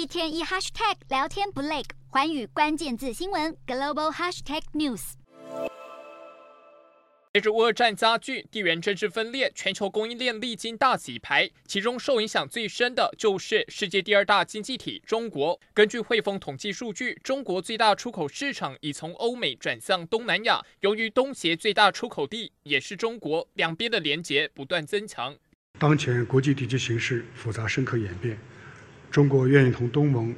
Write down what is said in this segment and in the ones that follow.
一天一 hashtag 聊天不累，环宇关键字新闻 global hashtag news。随着乌俄战加剧，地缘政治分裂，全球供应链历经大洗牌，其中受影响最深的就是世界第二大经济体中国。根据汇丰统计数据，中国最大出口市场已从欧美转向东南亚。由于东协最大出口地也是中国，两边的连结不断增强。当前国际地区形势复杂深刻演变，中国愿意同东盟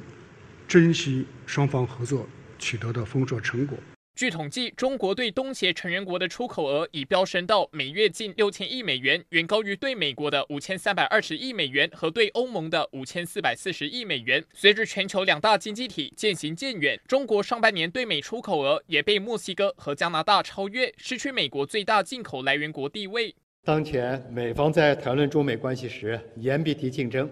珍惜双方合作取得的丰硕成果。据统计，中国对东协成员国的出口额已飙升到每月近六千亿美元，远高于对美国的五千三百二十亿美元和对欧盟的五千四百四十亿美元。随着全球两大经济体渐行渐远，中国上半年对美出口额也被墨西哥和加拿大超越，失去美国最大进口来源国地位。当前美方在谈论中美关系时，言必提竞争，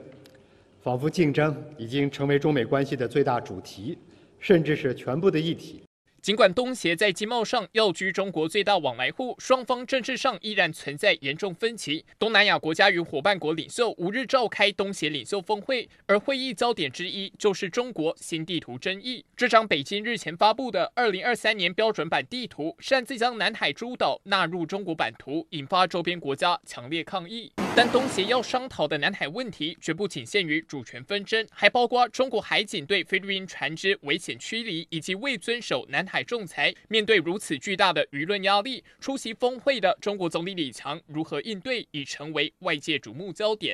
仿佛竞争已经成为中美关系的最大主题，甚至是全部的议题。尽管东协在经贸上要居中国最大往来户，双方政治上依然存在严重分歧。东南亚国家与伙伴国领袖五日召开东协领袖峰会，而会议焦点之一就是中国新地图争议。这张北京日前发布的二零二三年标准版地图，擅自将南海诸岛纳入中国版图，引发周边国家强烈抗议。但东协要商讨的南海问题绝不仅限于主权纷争，还包括中国海警对菲律宾船只危险驱离，以及未遵守南海仲裁。面对如此巨大的舆论压力，出席峰会的中国总理李强如何应对，已成为外界瞩目焦点。